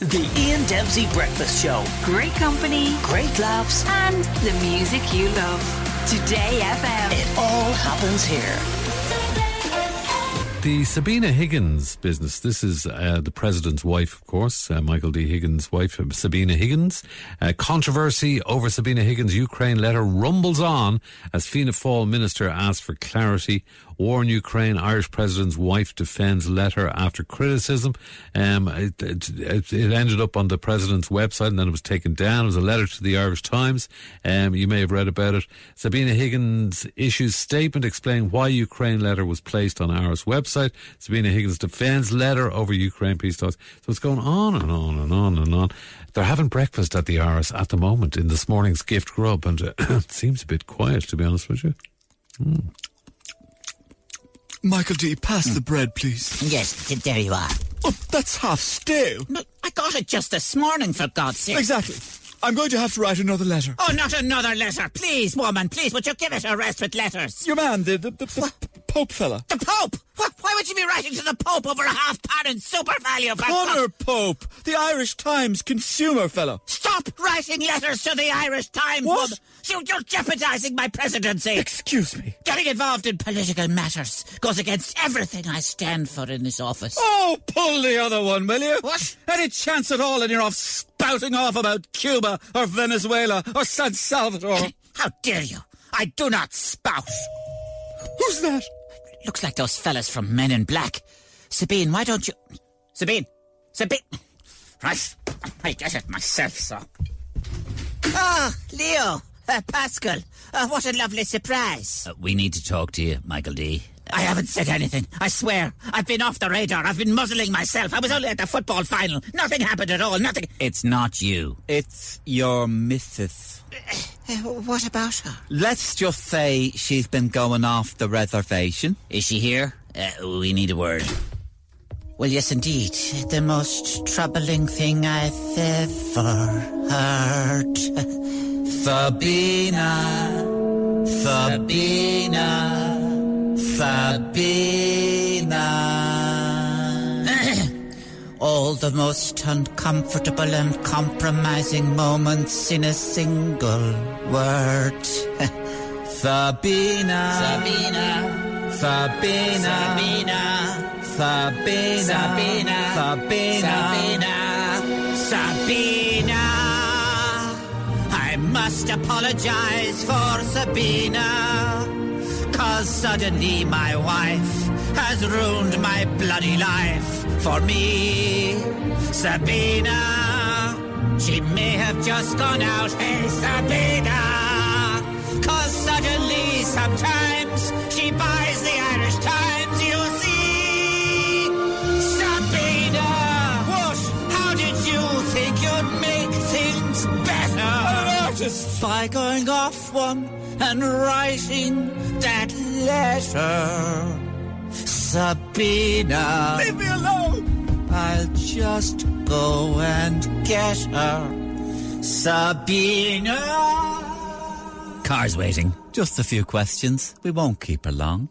The Ian Dempsey Breakfast Show. Great company, Great laughs. and the music you love. Today FM. It all happens here. The Sabina Higgins business. This is uh, the president's wife, of course, uh, Michael D. Higgins' wife, uh, Sabina Higgins. Uh, controversy over Sabina Higgins' Ukraine letter rumbles on as Fianna Fáil minister asks for clarity. War in Ukraine, Irish president's wife defends letter after criticism. Um, it, it, it ended up on the president's website and then it was taken down. It was a letter to the Irish Times. Um, you may have read about it. Sabina Higgins issues statement explaining why Ukraine letter was placed on Áras website. Sabina Higgins defends letter over Ukraine peace talks. So it's going on and on and on and on. They're having breakfast at the Áras at the moment in this morning's gift grub, and uh, it seems a bit quiet, to be honest with you. Michael D, pass the bread, please. Yes, there you are. Oh, that's half stale. No, I got it just this morning, for God's sake. Exactly. I'm going to have to write another letter. Oh, not another letter. Please, woman, please, would you give it a rest with letters? Your man, the, the, the, the Pope fella. The Pope! Why would you be writing to the Pope over a half pound in super value? Conor Pope, the Irish Times consumer fella. Stop writing letters to the Irish Times, What? woman. You- You're jeopardizing my presidency. Excuse me. Getting involved in political matters goes against everything I stand for in this office. Oh, pull the other one, will you? What? Any chance at all and you're off spouting off about Cuba or Venezuela or San Salvador? How dare you? I do not spout. Who's that? Looks like those fellas from Men in Black. Sabine, why don't you. Sabine! Sabine! Right, I get it myself, sir. Ah, Leo! Uh, Paschal, uh, what a lovely surprise. we need to talk to you, Michael D. I haven't said anything. I swear. I've been off the radar. I've been muzzling myself. I was only at the football final. Nothing happened at all. Nothing. It's not you. It's your missus. Uh, what about her? Let's just say she's been going off the reservation. Is she here? Uh, we need a word. Well, yes, indeed. The most troubling thing I've ever heard. Sabina, Sabina, Sabina. All the most uncomfortable and compromising moments in a single word. Sabina, Sabina, Sabina, Sabina, Sabina, Sabina, Sabina. Sabina, Sabina. I must apologize for Sabina. Cause suddenly my wife has ruined my bloody life for me. Sabina, she may have just gone out. Hey, Sabina. Cause suddenly sometimes she buys the Irish Times, you see. Sabina! What? How did you think you'd make things better? Artist. By going off one and writing that letter. Sabina. Leave me alone. I'll just go and get her. Sabina. Car's waiting. Just a few questions. We won't keep her long.